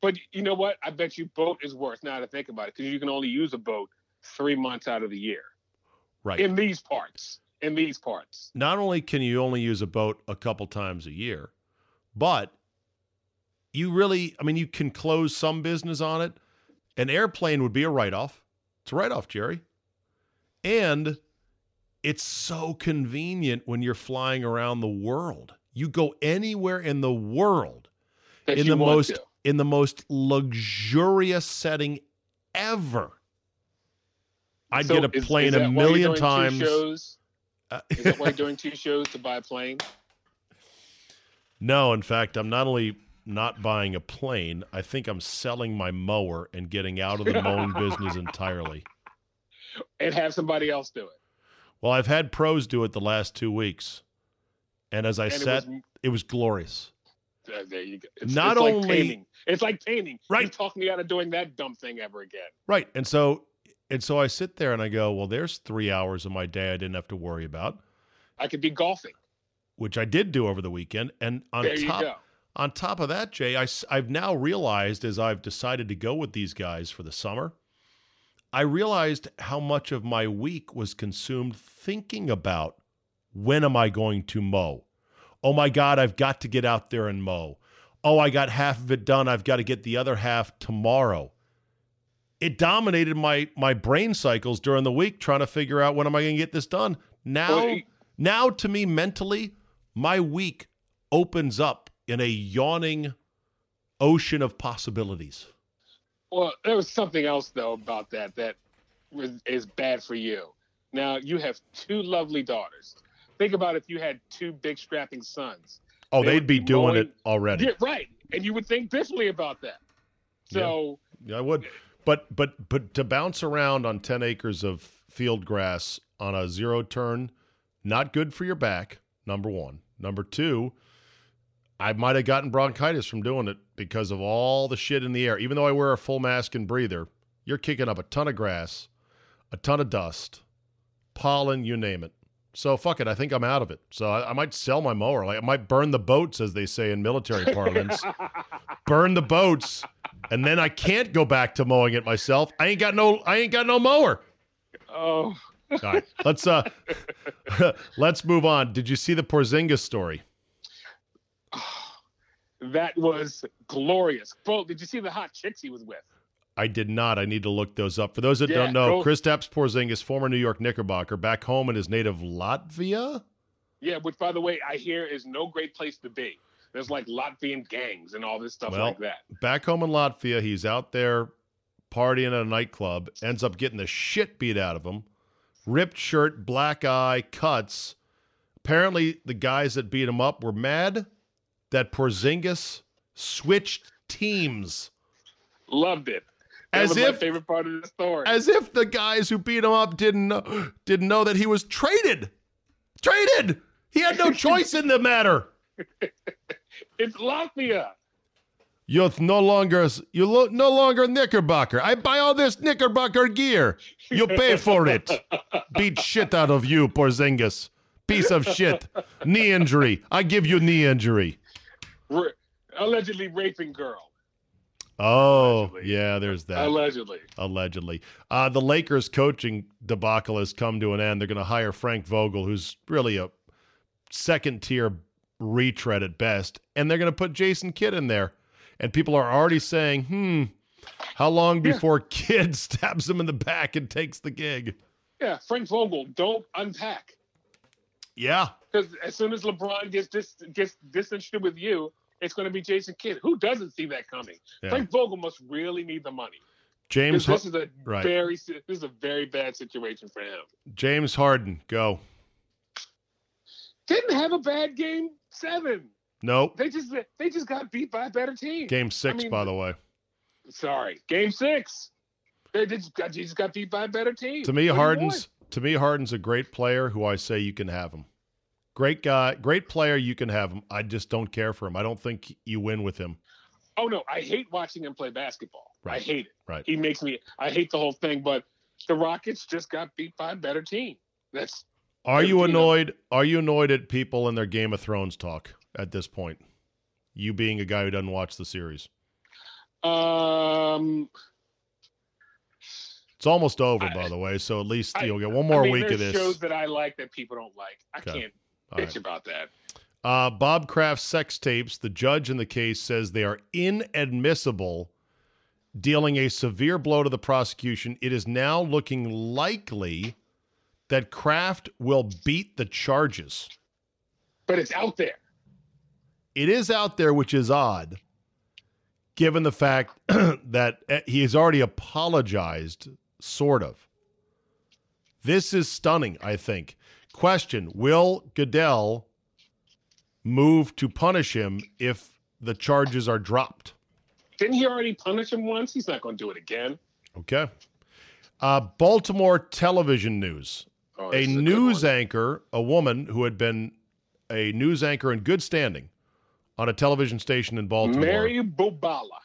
But you know what? I bet you boat is worth now to think about it because you can only use a boat three months out of the year Right. in these parts. In these parts, not only can you only use a boat a couple times a year, but you really, I mean, you can close some business on it. An airplane would be a write off. It's a write off, Jerry. And it's so convenient when you're flying around the world. You go anywhere in the world that in the most to. in the most luxurious setting ever. I'd So get a plane is a why you're million times. Uh, Is that like doing two shows to buy a plane? No, in fact, I'm not only not buying a plane, I think I'm selling my mower and getting out of the mowing business entirely. and have somebody else do it. Well, I've had pros do it the last two weeks. And as I And said, it was, it was glorious. uh, there you go. It's, Not it's like only- painting. It's like painting. You Right. talk me out of doing that dumb thing ever again. Right. And so and so I sit there and I go, well, there's three hours of my day I didn't have to worry about, I could be golfing. which I did do over the weekend. And on there top on top of that, Jay, I, have now realized as I've decided to go with these guys for the summer, I realized how much of my week was consumed thinking about when am I going to mow? Oh my God, I've got to get out there and mow. Oh, I got half of it done. I've got to get the other half tomorrow. It dominated my my brain cycles during the week trying to figure out when am I going to get this done. Now, Well, it- now to me mentally, my week opens up in a yawning ocean of possibilities. Well, there was something else though about that that was, is bad for you. Now you have two lovely daughters. Think about if you had two big strapping sons. Oh, They they'd be doing mowing- it already. Yeah, right. And you would think differently about that. So Yeah, I would. But but but to bounce around on 10 acres of field grass on a zero turn, not good for your back, number 1. Number 2, I might have gotten bronchitis from doing it because of all the shit in the air. Even though I wear a full mask and breather, you're kicking up a ton of grass, a ton of dust, pollen, you name it. So fuck it, I think I'm out of it. So I, I might sell my mower. Like I might burn the boats, as they say in military parlance. burn the boats, and then I can't go back to mowing it myself. I ain't got no I ain't got no mower. oh All right. Let's uh let's move on. Did you see the Porzingis story? that was glorious. Bro, did you see the hot chicks he was with? I did not. I need to look those up. For those that Yeah, don't know, Chris Kristaps Porzingis, former New York Knickerbocker, back home in his native Latvia. Yeah, which by the way, I hear is no great place to be. There's like Latvian gangs and all this stuff Well, like that. Back home in Latvia, he's out there partying at a nightclub, ends up getting the shit beat out of him. Ripped shirt, black eye, cuts. Apparently, the guys that beat him up were mad that Porzingis switched teams. Loved it. That As was if- my favorite part of the story. As if the guys who beat him up didn't know, didn't know that he was traded. Traded. He had no choice in the matter. it's Latvia. You're no longer you lo- no longer Knickerbocker. I buy all this Knickerbocker gear. You pay for it. Beat shit out of you, Porzingis. Piece of shit. Knee injury. I give you knee injury. Ra- allegedly raping girl. Oh, Allegedly. yeah, there's that. Allegedly. Allegedly. Uh, the Lakers coaching debacle has come to an end. They're going to hire Frank Vogel, who's really a second tier retread at best. And they're going to put Jason Kidd in there. And people are already saying, hmm, how long Yeah. before Kidd stabs him in the back and takes the gig? Yeah, Frank Vogel, don't unpack. Yeah. Because as soon as LeBron gets dis- gets disinterested with you, it's going to be Jason Kidd. Who doesn't see that coming? Yeah. Frank Vogel must really need the money. James This is a right. very this is a very bad situation for him. James Harden, go. Didn't have a bad game seven. Nope. They just they just got beat by a better team. Game six, mean, by the way. Sorry, game six. They just got, they just got beat by a better team. To me, What Harden's to me Harden's a great player who I say you can have him. Great guy, great player. You can have him. I just don't care for him. I don't think you win with him. Oh no, I hate watching him play basketball. I hate it. Right. He makes me. I hate the whole thing. But the Rockets just got beat by a better team. That's Are you annoyed? Are you annoyed at people and their Game of Thrones talk at this point? You being a guy who doesn't watch the series, um. it's almost over, I- by the way. So at least I- you'll get one more I mean, week of this. shows that I like that people don't like. I Okay. can't All bitch right. about that. Uh, Bob Kraft's sex tapes. The judge in the case says they are inadmissible, dealing a severe blow to the prosecution. It is now looking likely that Kraft will beat the charges. But it's out there. It is out there, which is odd, given the fact that eh, he has already apologized, sort of. This is stunning, I think. Question Will Goodell move to punish him if the charges are dropped? Didn't he already punish him once? He's not going to do it again. Okay. Uh, Baltimore television news. Oh, a this is good news one. anchor, a woman who had been a news anchor in good standing on a television station in Baltimore. Mary Bubala.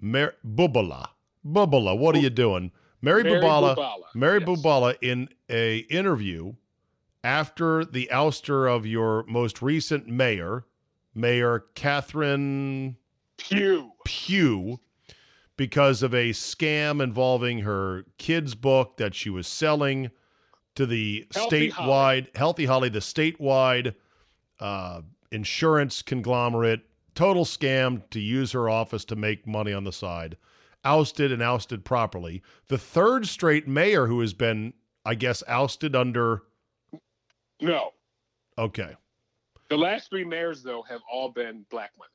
Mar- Bubala. Bubala, what are you doing? Mary, Mary Bubala. Bubala, Mary yes. Bubala in a interview after the ouster of your most recent mayor, Mayor Catherine Pew. Pugh, because of a scam involving her kids' book that she was selling to the Healthy statewide Healthy Holly, the statewide uh, insurance conglomerate, total scam to use her office to make money on the side. Ousted and ousted properly. The third straight mayor who has been, I guess, ousted under. No. Okay. The last three mayors, though, have all been black women.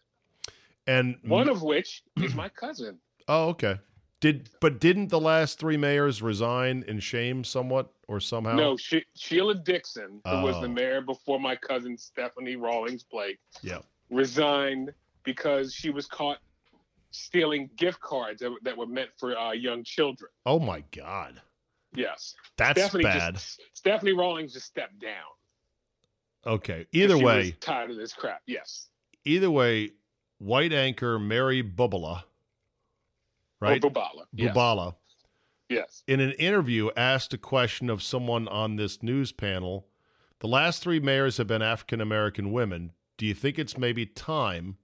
And One of which is my cousin. Oh, okay. Did but didn't the last three mayors resign in shame somewhat or somehow? No, she, Sheila Dixon, who was Oh. the mayor before my cousin Stephanie Rawlings Blake, Yeah. resigned because she was caught stealing gift cards that, that were meant for uh, young children. Oh my God. Yes. That's Stephanie bad. Just, Stephanie Rawlings just stepped down. okay. Either way, tired of this crap. Yes. either way, white anchor Mary Bubala, right? Oh, Bubala. Yes. Bubala, yes. in an interview asked a question of someone on this news panel. The last three mayors have been African American women. Do you think it's maybe time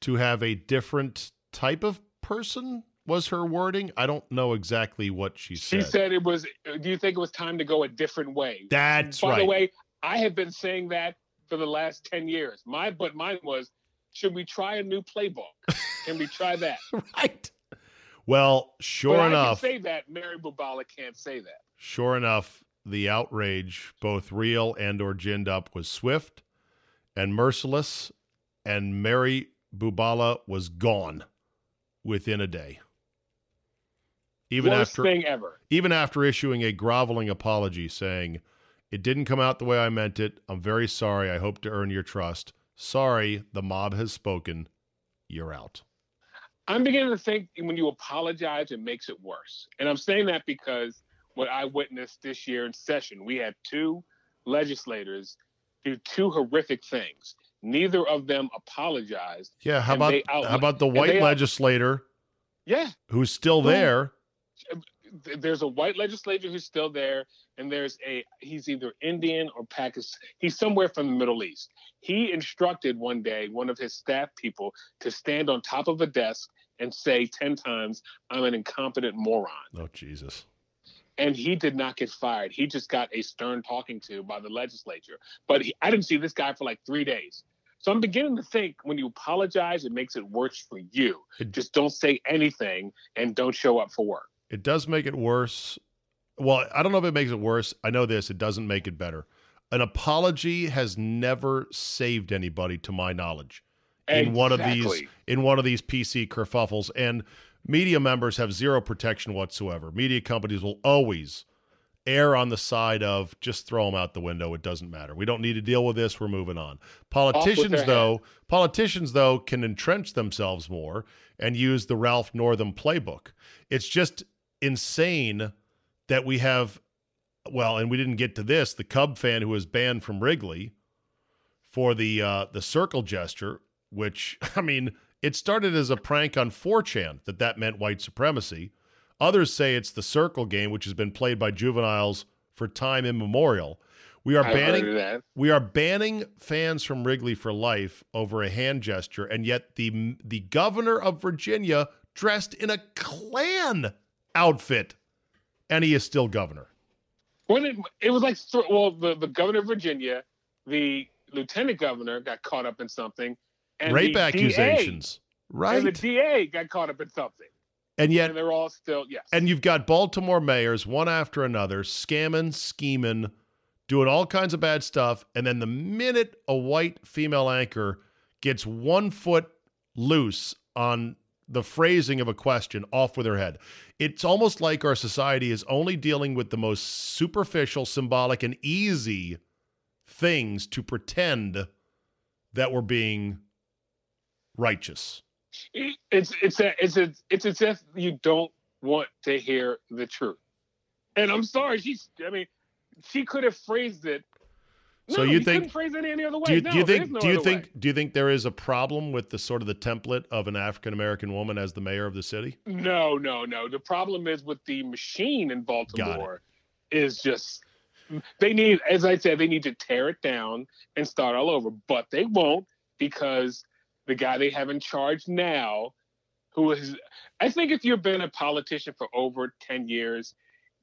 to have a different type of person? Was her wording? I don't know exactly what she said. She said. it was. Uh, do you think it was time to go a different way? That's By right. the way, I have been saying that for the last ten years. My but mine was, should we try a new playbook? Can we try that? right. Well, sure but enough, I can say that. Mary Bubala can't say that. sure enough, the outrage, both real and or ginned up, was swift and merciless, and Mary Bubala was gone within a day. Even Worst after thing ever. even after issuing a groveling apology saying, It didn't come out the way I meant it. I'm very sorry. I hope to earn your trust. Sorry, the mob has spoken. You're out. I'm beginning to think when you apologize, it makes it worse. And I'm saying that because what I witnessed this year in session, we had two legislators do two horrific things. Neither of them apologized. Yeah, how about out- how about the white they out- legislator Yeah, who's still there? there's a white legislator who's still there, and there's a he's either Indian or Pakistan. He's somewhere from the Middle East. He instructed one day one of his staff people to stand on top of a desk and say ten times, "I'm an incompetent moron." Oh Jesus. and he did not get fired. He just got a stern talking to by the legislature. But he, I didn't see this guy for like three days. So I'm beginning to think when you apologize, it makes it worse for you. It- Just don't say anything and don't show up for work. It does make it worse. Well, I don't know if it makes it worse. I know this, it doesn't make it better. An apology has never saved anybody to my knowledge. In one of these in one of these PC kerfuffles. And media members have zero protection whatsoever. Media companies will always err on the side of just throw them out the window. It doesn't matter. We don't need to deal with this. We're moving on. Politicians, though, politicians though can entrench themselves more and use the Ralph Northam playbook. It's just insane that we have. Well, and we didn't get to this. The Cub fan who was banned from Wrigley for the uh, the circle gesture, which I mean, it started as a prank on 4chan that that meant white supremacy. Others say it's the circle game, which has been played by juveniles for time immemorial. We are banning heard of that. we are banning fans from Wrigley for life over a hand gesture, and yet the the governor of Virginia dressed in a Klan outfit, and he is still governor. When it, it was like, well, the, the governor of Virginia, the lieutenant governor got caught up in something, and Rape accusations, DA, right? and the DA got caught up in something, and yet and they're all still yes. And you've got Baltimore mayors, one after another, scamming, scheming, doing all kinds of bad stuff. And then the minute a white female anchor gets one foot loose on the phrasing of a question, off with her head. It's almost like our society is only dealing with the most superficial, symbolic, and easy things to pretend that we're being righteous. it's it's a, it's a, it's as if you don't want to hear the truth. And I'm sorry, she's. I mean, she could have phrased it. So No, you you think- phrase it any other way? Do you, no, do you think no do you think way. do you think there is a problem with the sort of the template of an African American woman as the mayor of the city? No, no, no. The problem is with the machine in Baltimore is just they need, as I said, they need to tear it down and start all over. But they won't because the guy they have in charge now, who is, I think, if you've been a politician for over ten years,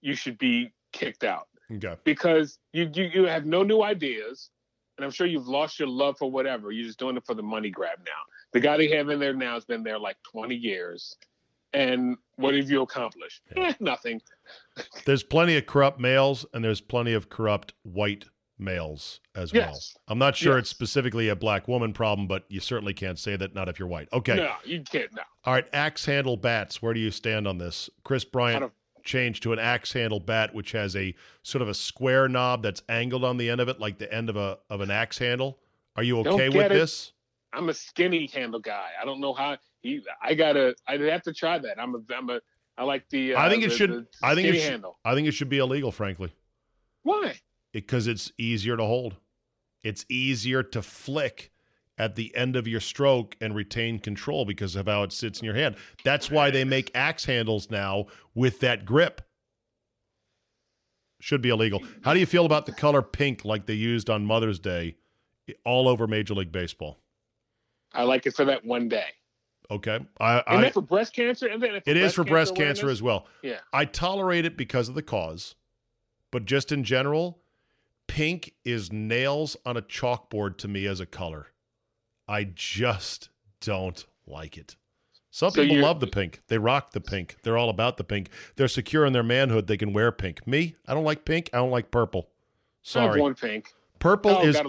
you should be kicked out Okay. because you you, you have no new ideas. And I'm sure you've lost your love for whatever. You're just doing it for the money grab now. The guy they have in there now has been there like 20 years. And what have you accomplished? Eh, nothing. There's plenty of corrupt males and there's plenty of corrupt white males as well. I'm not sure it's specifically a black woman problem, but you certainly can't say that not if you're white. Okay. No, you can't. No. All right, axe handle bats. Where do you stand on this? Kris Bryant don't- changed to an axe handle bat, which has a sort of a square knob that's angled on the end of it, like the end of a of an axe handle. Are you okay with it. this? I'm a skinny handle guy. I don't know how he. I gotta. I'd have to try that. I'm a. I'm a. I like the. Uh, I think it the- should- the I think it should- handle. I think it should be illegal, frankly, Why? Because it's easier to hold. It's easier to flick at the end of your stroke and retain control because of how it sits in your hand. That's why they make axe handles now with that grip. Should be illegal. How do you feel about the color pink like they used on Mother's Day all over Major League Baseball? I like it for that one day. Okay. I, And I that for breast cancer. And then it is for breast cancer as well. Yeah. I tolerate it because of the cause, but just in general, pink is nails on a chalkboard to me as a color. I just don't like it. Some So people love the pink. They rock the pink. They're all about the pink. They're secure in their manhood. They can wear pink. Me, I don't like pink. I don't like purple. Sorry. worn pink. Purple Oh, is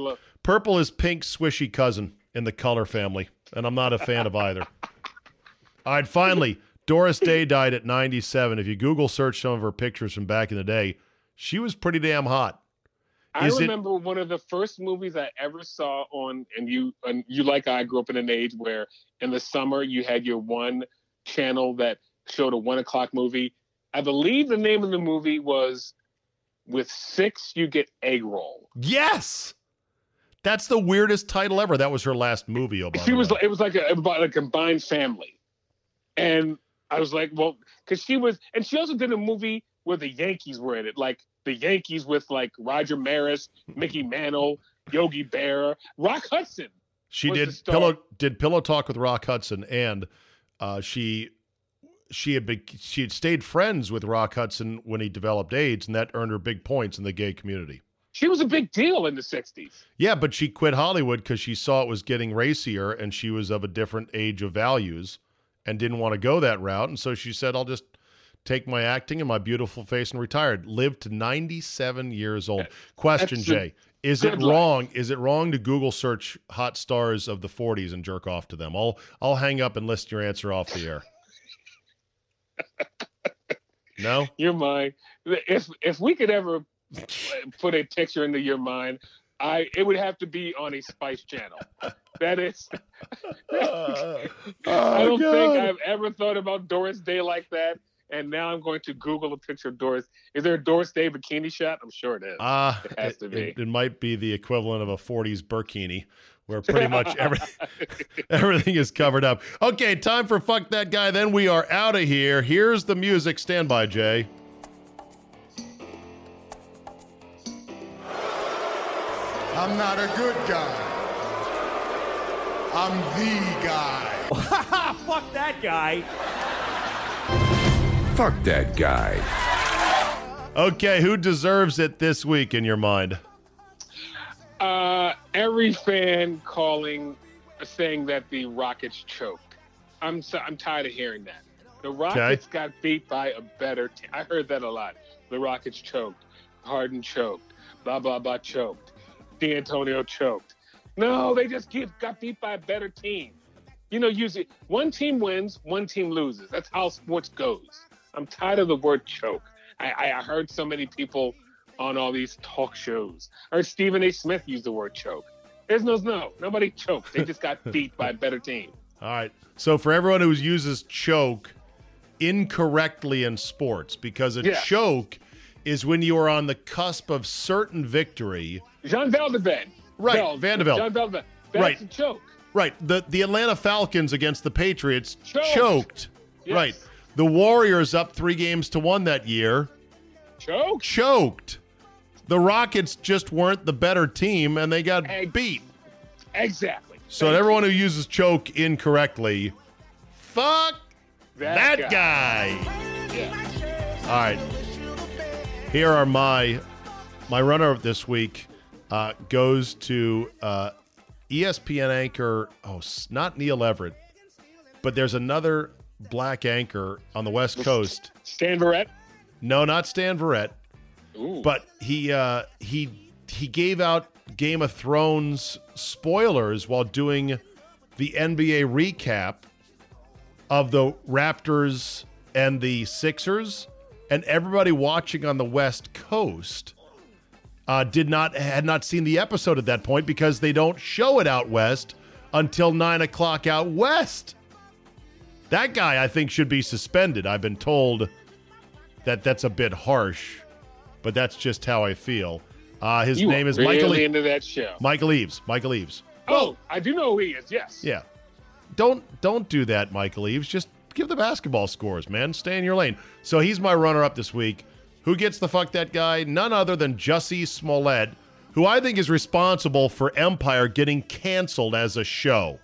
purple is pink's swishy cousin in the color family, and I'm not a fan of either. All right, finally, Doris Day died at 97. If you Google search some of her pictures from back in the day, she was pretty damn hot. I Is it- remember one of the first movies I ever saw on, and you, and you like I grew up in an age where in the summer you had your one channel that showed a one o'clock movie. I believe the name of the movie was "With Six You Get Egg Roll." Yes, that's the weirdest title ever. That was her last movie. By she was it was like a about a combined family, and I was like, well, because she was, and she also did a movie where the Yankees were in it, like the Yankees with like Roger Maris, Mickey Mantle, Yogi Berra, Rock Hudson. She did pillow did pillow talk with Rock Hudson, and uh, she she had been, she had stayed friends with Rock Hudson when he developed AIDS, and that earned her big points in the gay community. She was a big deal in the '60s. Yeah, but she quit Hollywood because she saw it was getting racier, and she was of a different age of values, and didn't want to go that route. And so she said, "I'll just." Take my acting and my beautiful face and retired. Lived to 97 years old. Question, Jay. Is it wrong? Is it wrong to Google search hot stars of the 40s and jerk off to them? I'll I'll hang up and list your answer off the air. No? Your mind. If if we could ever put a picture into your mind, I it would have to be on a Spice channel. That is. I don't think oh, I've ever thought about Doris Day like that. And now I'm going to Google a picture of Doris. Is there a Doris Day bikini shot? I'm sure it is. Ah, It has to it, be. it- it might be the equivalent of a 40s burkini, where pretty much every, everything is covered up. Okay, time for fuck that guy. Then we are out of here. Here's the music. Stand by, Jay. I'm not a good guy. I'm the guy. Fuck that guy. Fuck that guy. Okay, who deserves it this week in your mind? Uh, every fan calling, saying that the Rockets choked. I'm so, I'm tired of hearing that. The Rockets got beat by a better team. I heard that a lot. The Rockets choked. Harden choked. Blah blah blah choked. D'Antonio choked. No, they just get, got beat by a better team. You know, usually one team wins, one team loses. That's how sports goes. I'm tired of the word choke. I, I heard so many people on all these talk shows. I heard Stephen A. Smith use the word choke. There's no no. Nobody choked. They just got beat by a better team. All right. So for everyone who uses choke incorrectly in sports, because a Yeah. choke is when you are on the cusp of certain victory. Jean Veldeved. Right, Veld- Van de Velde. Jean Veldeved. That's Right. a choke. Right. The the Atlanta Falcons against the Patriots Choked. choked. Yes. Right. The Warriors up three games to one that year Choke. choked. The Rockets just weren't the better team and they got Egg. beat. Exactly. So Thank everyone who uses choke incorrectly, fuck you. that, guy. Yeah. All right. Here are my my runner of this week uh, goes to uh, ESPN anchor. Oh, not Neil Everett, but there's another black anchor on the West Coast. Stan Verrett. No, not Stan Verrett, Ooh. but he uh, he he gave out Game of Thrones spoilers while doing the NBA recap of the Raptors and the Sixers, and everybody watching on the West Coast uh, did not had not seen the episode at that point because they don't show it out west until nine o'clock out west. That guy, I think, should be suspended. I've been told that that's a bit harsh, but that's just how I feel. Uh, his you name is really Michael. Into that show. Michael Eaves. Michael Eaves. Oh, I do know who he is. Yes. Yeah. Don't don't do that, Michael Eaves. Just give the basketball scores, man. Stay in your lane. So he's my runner up this week. Who gets the fuck that guy? None other than Jussie Smollett, who I think is responsible for Empire getting canceled as a show.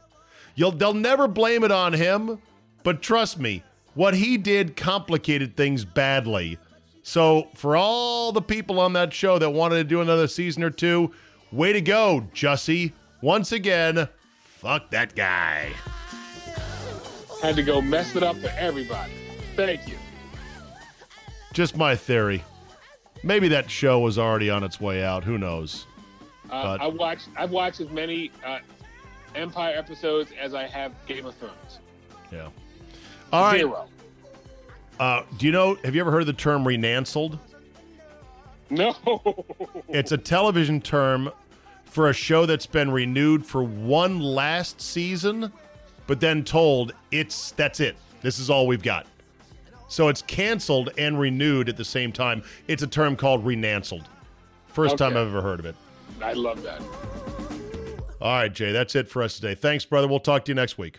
You'll they'll never blame it on him, but trust me, what he did complicated things badly. So for all the people on that show that wanted to do another season or two, way to go, Jussie. Once again, fuck that guy. Had to go mess it up for everybody. Thank you. Just my theory. Maybe that show was already on its way out. Who knows? Uh, I watched. I've watched as many uh, Empire episodes as I have Game of Thrones. Yeah. All right. Zero. Uh, do you know? Have you ever heard of the term renancelled? No. It's a television term for a show that's been renewed for one last season, but then told it's that's it. This is all we've got. So it's canceled and renewed at the same time. It's a term called renancelled. First time I've ever heard of it. I love that. All right, Jay, that's it for us today. Thanks, brother. We'll talk to you next week.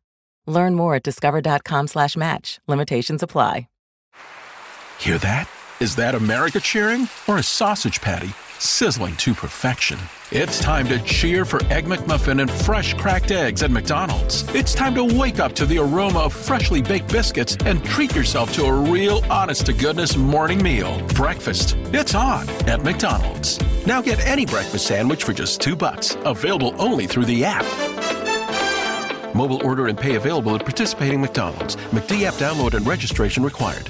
Learn more at discover.com slash match. Limitations apply. Hear that? Is that America cheering or a sausage patty sizzling to perfection. It's time to cheer for Egg McMuffin and fresh cracked eggs at McDonald's. It's time to wake up to the aroma of freshly baked biscuits and treat yourself to a real honest to goodness morning meal. Breakfast. It's on at McDonald's. Now get any breakfast sandwich for just two bucks. Available only through the app. Mobile order and pay available at participating McDonald's. McD app download and registration required.